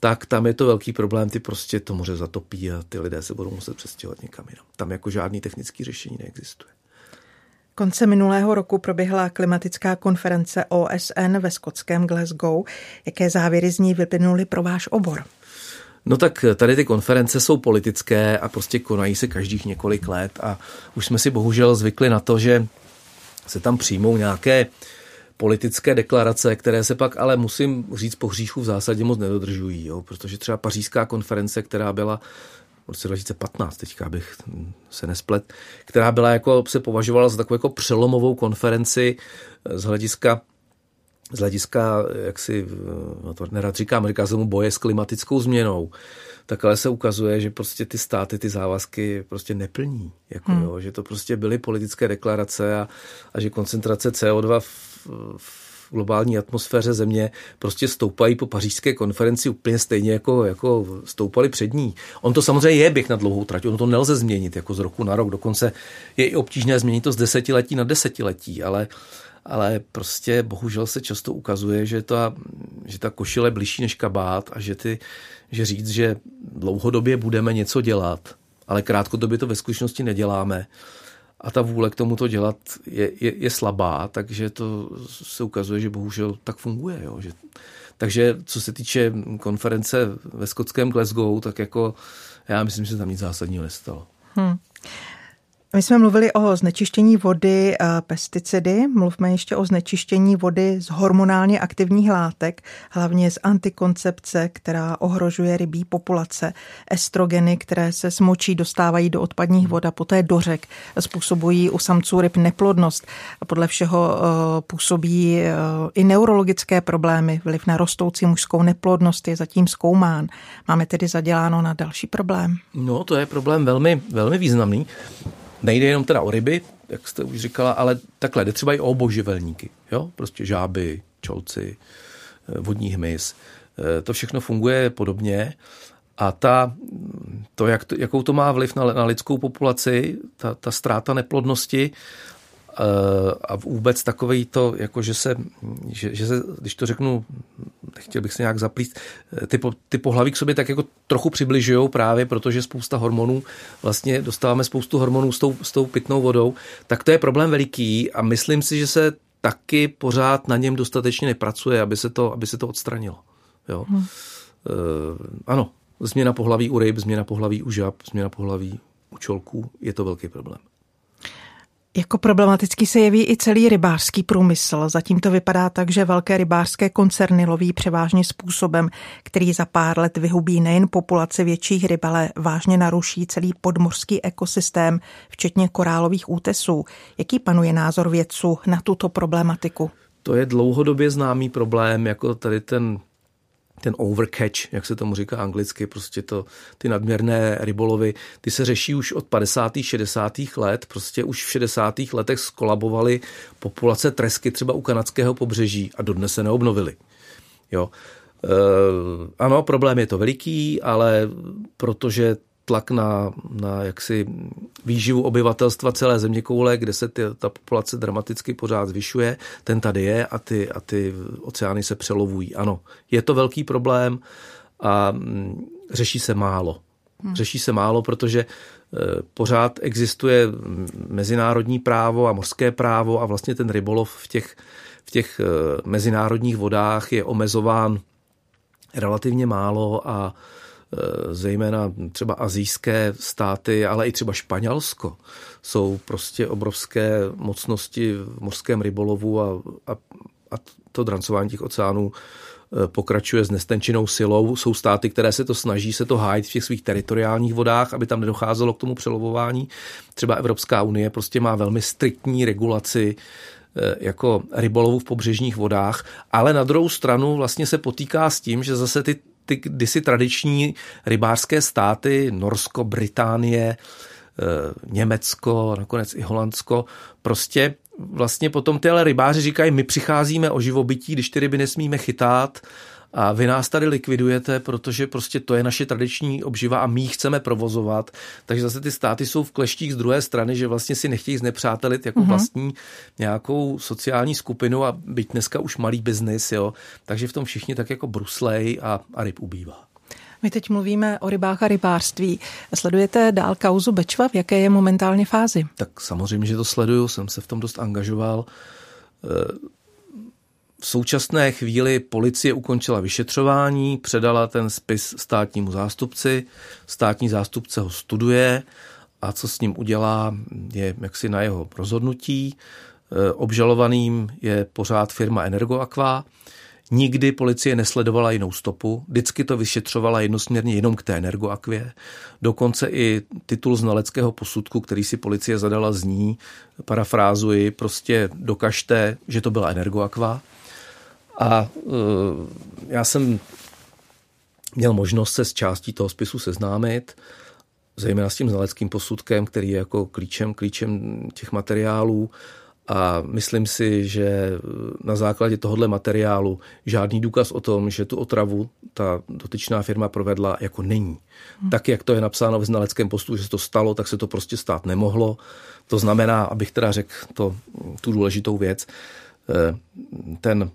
tak tam je to velký problém, ty prostě to moře zatopí a ty lidé se budou muset přestěhovat někam jinam. Tam jako žádný technický řešení neexistuje. Konce minulého roku proběhla klimatická konference OSN ve skotském Glasgow. Jaké závěry z ní vyplynuly pro váš obor? No tak tady ty konference jsou politické a prostě konají se každých několik let a už jsme si bohužel zvykli na to, že se tam přijmou nějaké politické deklarace, které se pak ale musím říct po hříchu v zásadě moc nedodržují, jo? protože třeba pařížská konference, která byla v roce 2015, teďka bych se nesplet, která byla jako, se považovala za takovou jako přelomovou konferenci eh, z hlediska z hlediska, jak si, eh, no to nerad říkám, říká se mu boje s klimatickou změnou, tak ale se ukazuje, že prostě ty státy ty závazky prostě neplní. Jako, hmm. jo, že to prostě byly politické deklarace a, a že koncentrace CO2 v, v globální atmosféře země prostě stoupají po pařížské konferenci úplně stejně jako, jako stoupali před ní. On to samozřejmě je běh na dlouhou trať, on to nelze změnit jako z roku na rok, dokonce je i obtížné změnit to z desetiletí na desetiletí, ale ale prostě bohužel se často ukazuje, že ta, že ta košile je blížší než kabát a že, ty, že říct, že dlouhodobě budeme něco dělat, ale krátkodobě to ve skutečnosti neděláme, a ta vůle k tomu to dělat je, je, je slabá, takže to se ukazuje, že bohužel tak funguje. Jo. Že, takže co se týče konference ve skotském Glasgow, tak jako já myslím, že tam nic zásadního nestalo. Hmm. My jsme mluvili o znečištění vody pesticidy, mluvme ještě o znečištění vody z hormonálně aktivních látek, hlavně z antikoncepce, která ohrožuje rybí populace, estrogeny, které se smočí, dostávají do odpadních vod a poté do řek, způsobují u samců ryb neplodnost a podle všeho e, působí e, i neurologické problémy, vliv na rostoucí mužskou neplodnost je zatím zkoumán. Máme tedy zaděláno na další problém. No, to je problém velmi, velmi významný. Nejde jenom teda o ryby, jak jste už říkala, ale takhle jde třeba i o oboživelníky. Jo? Prostě žáby, čolci, eh, vodní hmyz. Eh, to všechno funguje podobně. A ta, to, jak to, jakou to má vliv na, na lidskou populaci, ta, ta ztráta neplodnosti, a vůbec takový to, jako že se, že, že se, když to řeknu, nechtěl bych se nějak zaplíst, eh, ty, po, ty pohlaví k sobě tak jako trochu přibližují právě, protože spousta hormonů, vlastně dostáváme spoustu hormonů s tou, s tou pitnou vodou, tak to je problém veliký a myslím si, že se taky pořád na něm dostatečně nepracuje, aby se to, aby se to odstranilo. Jo? Hmm. E, ano, změna pohlaví u ryb, změna pohlaví u žab, změna pohlaví u čolků, je to velký problém. Jako problematický se jeví i celý rybářský průmysl. Zatím to vypadá tak, že velké rybářské koncerny loví převážně způsobem, který za pár let vyhubí nejen populace větších ryb, ale vážně naruší celý podmořský ekosystém, včetně korálových útesů. Jaký panuje názor vědců na tuto problematiku? To je dlouhodobě známý problém, jako tady ten ten overcatch, jak se tomu říká anglicky, prostě to, ty nadměrné rybolovy, ty se řeší už od 50. 60. let, prostě už v 60. letech skolabovaly populace tresky třeba u kanadského pobřeží a dodnes se neobnovily. Jo. E, ano, problém je to veliký, ale protože tlak na, na jaksi výživu obyvatelstva celé země koule, kde se ty, ta populace dramaticky pořád zvyšuje, ten tady je a ty, a ty oceány se přelovují. Ano, je to velký problém a mm, řeší se málo. Hmm. Řeší se málo, protože e, pořád existuje mezinárodní právo a mořské právo a vlastně ten rybolov v těch, v těch e, mezinárodních vodách je omezován relativně málo a zejména třeba azijské státy, ale i třeba Španělsko, jsou prostě obrovské mocnosti v mořském rybolovu a, a, a to drancování těch oceánů eh, pokračuje s nestenčenou silou. Jsou státy, které se to snaží se to hájit v těch svých teritoriálních vodách, aby tam nedocházelo k tomu přelovování. Třeba Evropská unie prostě má velmi striktní regulaci eh, jako rybolovu v pobřežních vodách, ale na druhou stranu vlastně se potýká s tím, že zase ty ty kdysi tradiční rybářské státy, Norsko, Británie, eh, Německo, nakonec i Holandsko, prostě vlastně potom tyhle rybáři říkají, my přicházíme o živobytí, když ty ryby nesmíme chytat a vy nás tady likvidujete, protože prostě to je naše tradiční obživa a my ji chceme provozovat. Takže zase ty státy jsou v kleštích z druhé strany, že vlastně si nechtějí znepřátelit jako mm-hmm. vlastní nějakou sociální skupinu a být dneska už malý biznis, jo. Takže v tom všichni tak jako bruslej a, a ryb ubývá. My teď mluvíme o rybách a rybářství. Sledujete dál kauzu Bečva? V jaké je momentálně fázi? Tak samozřejmě, že to sleduju, jsem se v tom dost angažoval. V současné chvíli policie ukončila vyšetřování, předala ten spis státnímu zástupci, státní zástupce ho studuje a co s ním udělá, je jaksi na jeho rozhodnutí. E, obžalovaným je pořád firma Energoaqua. Nikdy policie nesledovala jinou stopu, vždycky to vyšetřovala jednosměrně jenom k té Energoaqvě. Dokonce i titul znaleckého posudku, který si policie zadala zní, parafrázuji, prostě dokažte, že to byla Energoaqua. A uh, já jsem měl možnost se s částí toho spisu seznámit, zejména s tím znaleckým posudkem, který je jako klíčem, klíčem těch materiálů. A myslím si, že na základě tohohle materiálu žádný důkaz o tom, že tu otravu ta dotyčná firma provedla, jako není. Hmm. Tak, jak to je napsáno ve znaleckém postu, že se to stalo, tak se to prostě stát nemohlo. To znamená, abych teda řekl to, tu důležitou věc, eh, ten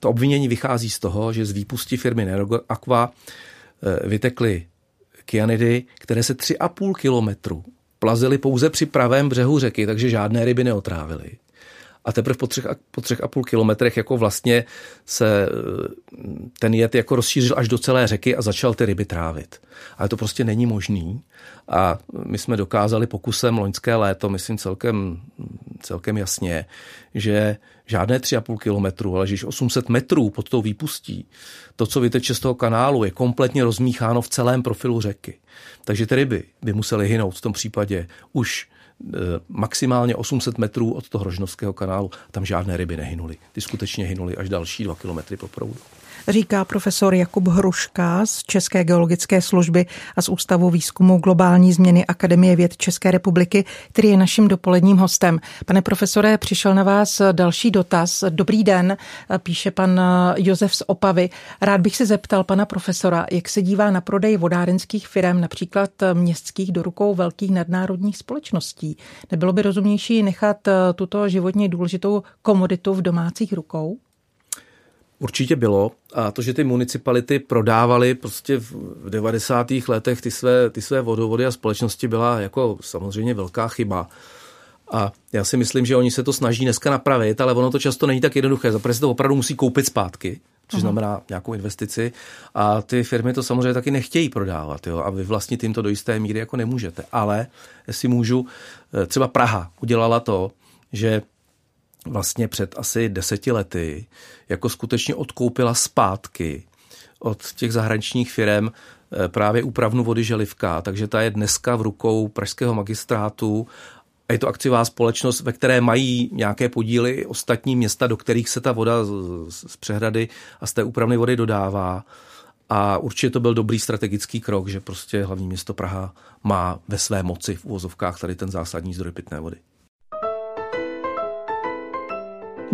to obvinění vychází z toho, že z výpustí firmy Nerogo Aqua eh, vytekly kyanidy, které se 3,5 kilometru plazily pouze při pravém břehu řeky, takže žádné ryby neotrávily. A teprve po třech, po třech a půl kilometrech jako vlastně se eh, ten jed jako rozšířil až do celé řeky a začal ty ryby trávit. Ale to prostě není možný. A my jsme dokázali pokusem loňské léto, myslím celkem, celkem jasně, že žádné 3,5 kilometru, ale že 800 metrů pod tou výpustí, to, co vyteče z toho kanálu, je kompletně rozmícháno v celém profilu řeky. Takže ty ryby by musely hynout v tom případě už maximálně 800 metrů od toho Rožnovského kanálu. Tam žádné ryby nehynuly. Ty skutečně hynuly až další dva kilometry po proudu říká profesor Jakub Hruška z České geologické služby a z Ústavu výzkumu globální změny Akademie věd České republiky, který je naším dopoledním hostem. Pane profesore, přišel na vás další dotaz. Dobrý den, píše pan Josef z Opavy. Rád bych se zeptal pana profesora, jak se dívá na prodej vodárenských firm, například městských do rukou velkých nadnárodních společností. Nebylo by rozumnější nechat tuto životně důležitou komoditu v domácích rukou? Určitě bylo. A to, že ty municipality prodávaly prostě v 90. letech ty své, ty své vodovody a společnosti byla jako samozřejmě velká chyba. A já si myslím, že oni se to snaží dneska napravit, ale ono to často není tak jednoduché. Zaprvé se to opravdu musí koupit zpátky, což znamená nějakou investici. A ty firmy to samozřejmě taky nechtějí prodávat. Jo? A vy vlastně tím to do jisté míry jako nemůžete. Ale jestli můžu, eh, třeba Praha udělala to, že vlastně před asi deseti lety jako skutečně odkoupila zpátky od těch zahraničních firm eh, právě úpravnu vody Želivka, takže ta je dneska v rukou pražského magistrátu A je to akciová společnost, ve které mají nějaké podíly ostatní města, do kterých se ta voda z, přehrady a z té úpravné vody dodává. A určitě to byl dobrý strategický krok, že prostě hlavní město Praha má ve své moci v úvozovkách tady ten zásadní zdroj pitné vody.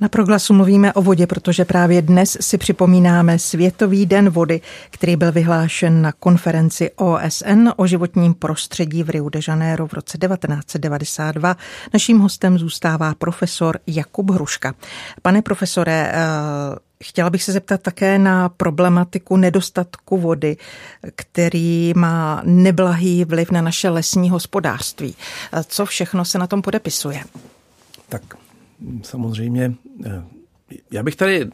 Na proglasu mluvíme o vodě, protože právě dnes si připomínáme Světový den vody, který byl vyhlášen na konferenci OSN o životním prostředí v Rio de Janeiro v roce 1992. Naším hostem zůstává profesor Jakub Hruška. Pane profesore, eh, Chtěla bych se zeptat také na problematiku nedostatku vody, který má neblahý vliv na naše lesní hospodářství. Eh, co všechno se na tom podepisuje? Tak samozřejmě, eh, já bych tady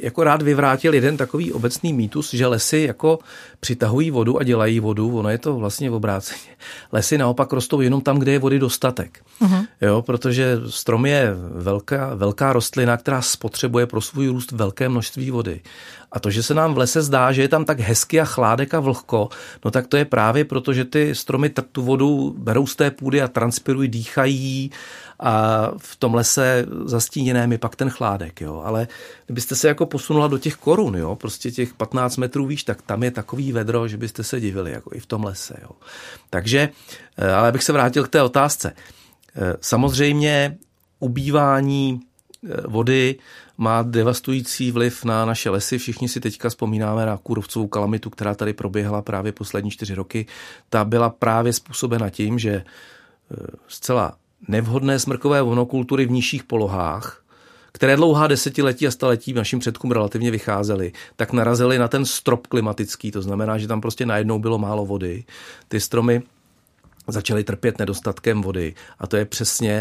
jako rád vyvrátil jeden takový obecný mýtus, že lesy jako přitahují vodu a dělají vodu. Ono je to vlastně v obráceně. Lesy naopak rostou jenom tam, kde je vody dostatek. Uh-huh. Jo, protože strom je velká, velká rostlina, která spotřebuje pro svůj růst velké množství vody. A to, že se nám v lese zdá, že je tam tak hezky a chládek a vlhko, no tak to je právě proto, že ty stromy tu vodu berou z té půdy a transpirují, dýchají a v tom lese zastíněném je pak ten chládek, jo. Ale kdybyste se jako posunula do těch korun, jo, prostě těch 15 metrů výš, tak tam je takový vedro, že byste se divili, jako i v tom lese, jo. Takže, eh, ale abych se vrátil k té otázce. Eh, samozřejmě ubývání eh, vody má devastující vliv na naše lesy. Všichni si teďka vzpomínáme na kůrovcovou kalamitu, která tady proběhla právě poslední čtyři roky. Ta byla právě způsobena tím, že zcela nevhodné smrkové monokultury v nižších polohách, které dlouhá desetiletí a staletí našim předkům relativně vycházely, tak narazily na ten strop klimatický. To znamená, že tam prostě najednou bylo málo vody. Ty stromy začaly trpět nedostatkem vody. A to je přesně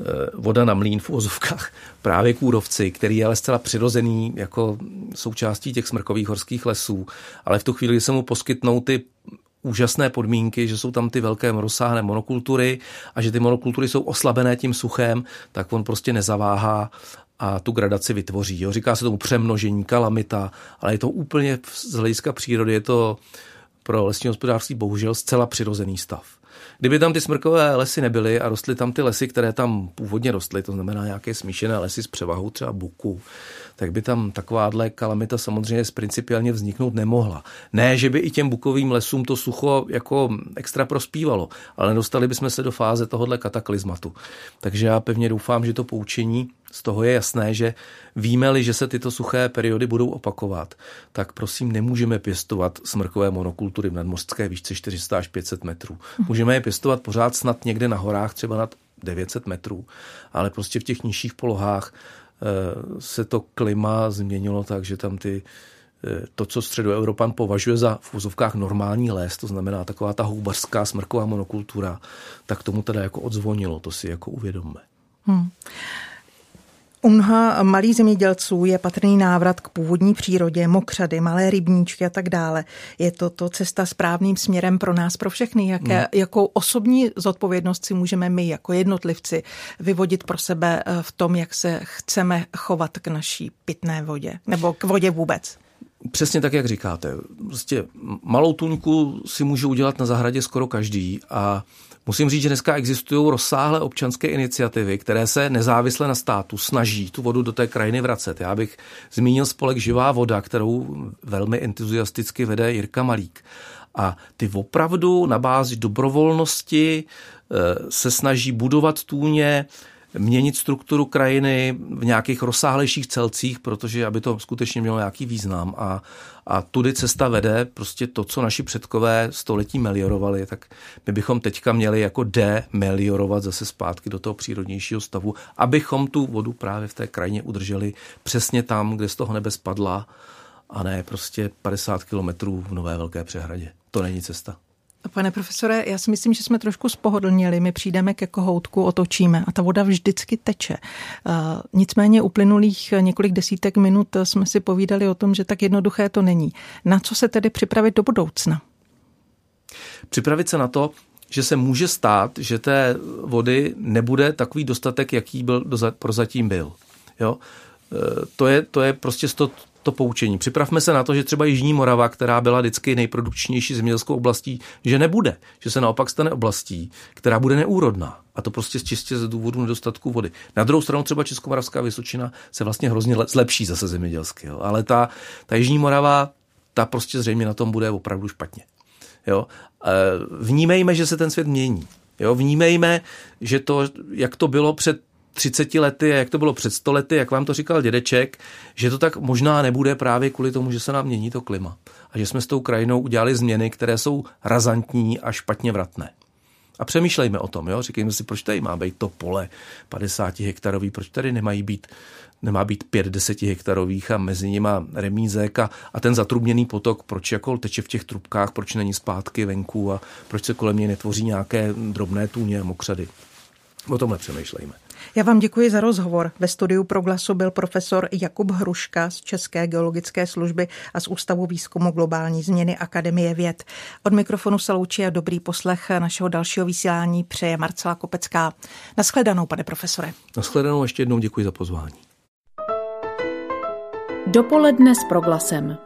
eh, voda na mlín v úvozovkách. Právě kůrovci, který je ale zcela přirozený jako součástí těch smrkových horských lesů. Ale v tu chvíli, kdy se mu poskytnou ty úžasné podmínky, že jsou tam ty velké rozsáhlé monokultury a že ty monokultury jsou oslabené tím suchem, tak on prostě nezaváhá a tu gradaci vytvoří. Jo. Říká se tomu přemnožení, kalamita, ale je to úplně z hlediska přírody, je to pro lesní hospodářství bohužel zcela přirozený stav. Kdyby tam ty smrkové lesy nebyly a rostly tam ty lesy, které tam původně rostly, to znamená nějaké smíšené lesy s převahou třeba buku, tak by tam takováhle kalamita samozřejmě principiálně vzniknout nemohla. Ne, že by i těm bukovým lesům to sucho jako extra prospívalo, ale nedostali bychom se do fáze tohohle kataklizmatu. Takže já pevně doufám, že to poučení z toho je jasné, že víme-li, že se tyto suché periody budou opakovat, tak prosím nemůžeme pěstovat smrkové monokultury v nadmořské výšce 400 až 500 metrů. Můžeme je pěstovat pořád snad někde na horách, třeba nad 900 metrů, ale prostě v těch nižších polohách se to klima změnilo tak, že tam ty eh, to, co středoevropan považuje za v úzovkách normální les, to znamená taková ta houbařská smrková monokultura, tak tomu teda jako odzvonilo, to si jako uvědomme. Hmm. U mnoha malých zemědělců je patrný návrat k původní přírodě, mokřady, malé rybníčky a tak dále. Je to to cesta správným směrem pro nás, pro všechny? Jaké, hmm. Jakou osobní zodpovědnost si můžeme my jako jednotlivci vyvodit pro sebe eh, v tom, jak se chceme chovat k naší pitné vodě nebo k vodě vůbec? Přesně tak, jak říkáte. Prostě malou tuňku si může udělat na zahradě skoro každý a Musím říct, že dneska existují rozsáhlé občanské iniciativy, které se nezávisle na státu snaží tu vodu do té krajiny vracet. Já bych zmínil spolek Živá voda, kterou velmi entuziasticky vede Jirka Malík. A ty opravdu na bázi dobrovolnosti eh, se snaží budovat tůně, měnit strukturu krajiny v nějakých rozsáhlejších celcích, protože aby to skutečně mělo nějaký význam a, a tudy cesta vede prostě to, co naši předkové století meliorovali, tak my bychom teďka měli jako demeliorovat zase zpátky do toho přírodnějšího stavu, abychom tu vodu právě v té krajině udrželi přesně tam, kde z toho nebe spadla a ne prostě 50 kilometrů v Nové Velké přehradě. To není cesta. Pane profesore, já si myslím, že jsme trošku spohodlněli. My přijdeme ke kohoutku, otočíme a ta voda vždycky teče. Uh, nicméně uplynulých několik desítek minut jsme si povídali o tom, že tak jednoduché to není. Na co se tedy připravit do budoucna? Připravit se na to, že se může stát, že té vody nebude takový dostatek, jaký byl prozatím byl. Jo? E, to je, to je prostě to poučení. Připravme se na to, že třeba Jižní Morava, která byla vždycky nejprodukčnější zemědělskou oblastí, že nebude, že se naopak stane oblastí, která bude neúrodná. A to prostě čistě z důvodu nedostatku vody. Na druhou stranu třeba Českomoravská Vysočina se vlastně hrozně zlepší zase zemědělsky. Jo. Ale ta, ta Jižní Morava, ta prostě zřejmě na tom bude opravdu špatně. Jo. E, vnímejme, že se ten svět mění. Jo, vnímejme, že to, jak to bylo před 30 lety a jak to bylo před 100 lety, jak vám to říkal dědeček, že to tak možná nebude právě kvůli tomu, že se nám mění to klima. A že jsme s tou krajinou udělali změny, které jsou razantní a špatně vratné. A přemýšlejme o tom, jo? říkejme si, proč tady má být to pole 50 hektarový, proč tady nemají být, nemá být 5 10 hektarových a mezi nimi remízek a, a ten zatrubněný potok, proč jako teče v těch trubkách, proč není zpátky venku a proč se kolem něj netvoří nějaké drobné tůně a mokřady. O tomhle přemýšlejme. Já vám děkuji za rozhovor. Ve studiu Proglasu byl profesor Jakub Hruška z České geologické služby a z Ústavu výzkumu globální změny Akademie věd. Od mikrofonu se loučí a dobrý poslech našeho dalšího vysílání přeje Marcela Kopecká. Naschledanou, pane profesore. Naschledanou ještě jednou děkuji za pozvání. Dopoledne s Proglasem.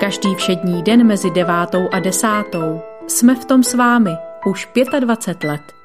Každý všední den mezi devátou a desátou jsme v tom s vámi už 25 let.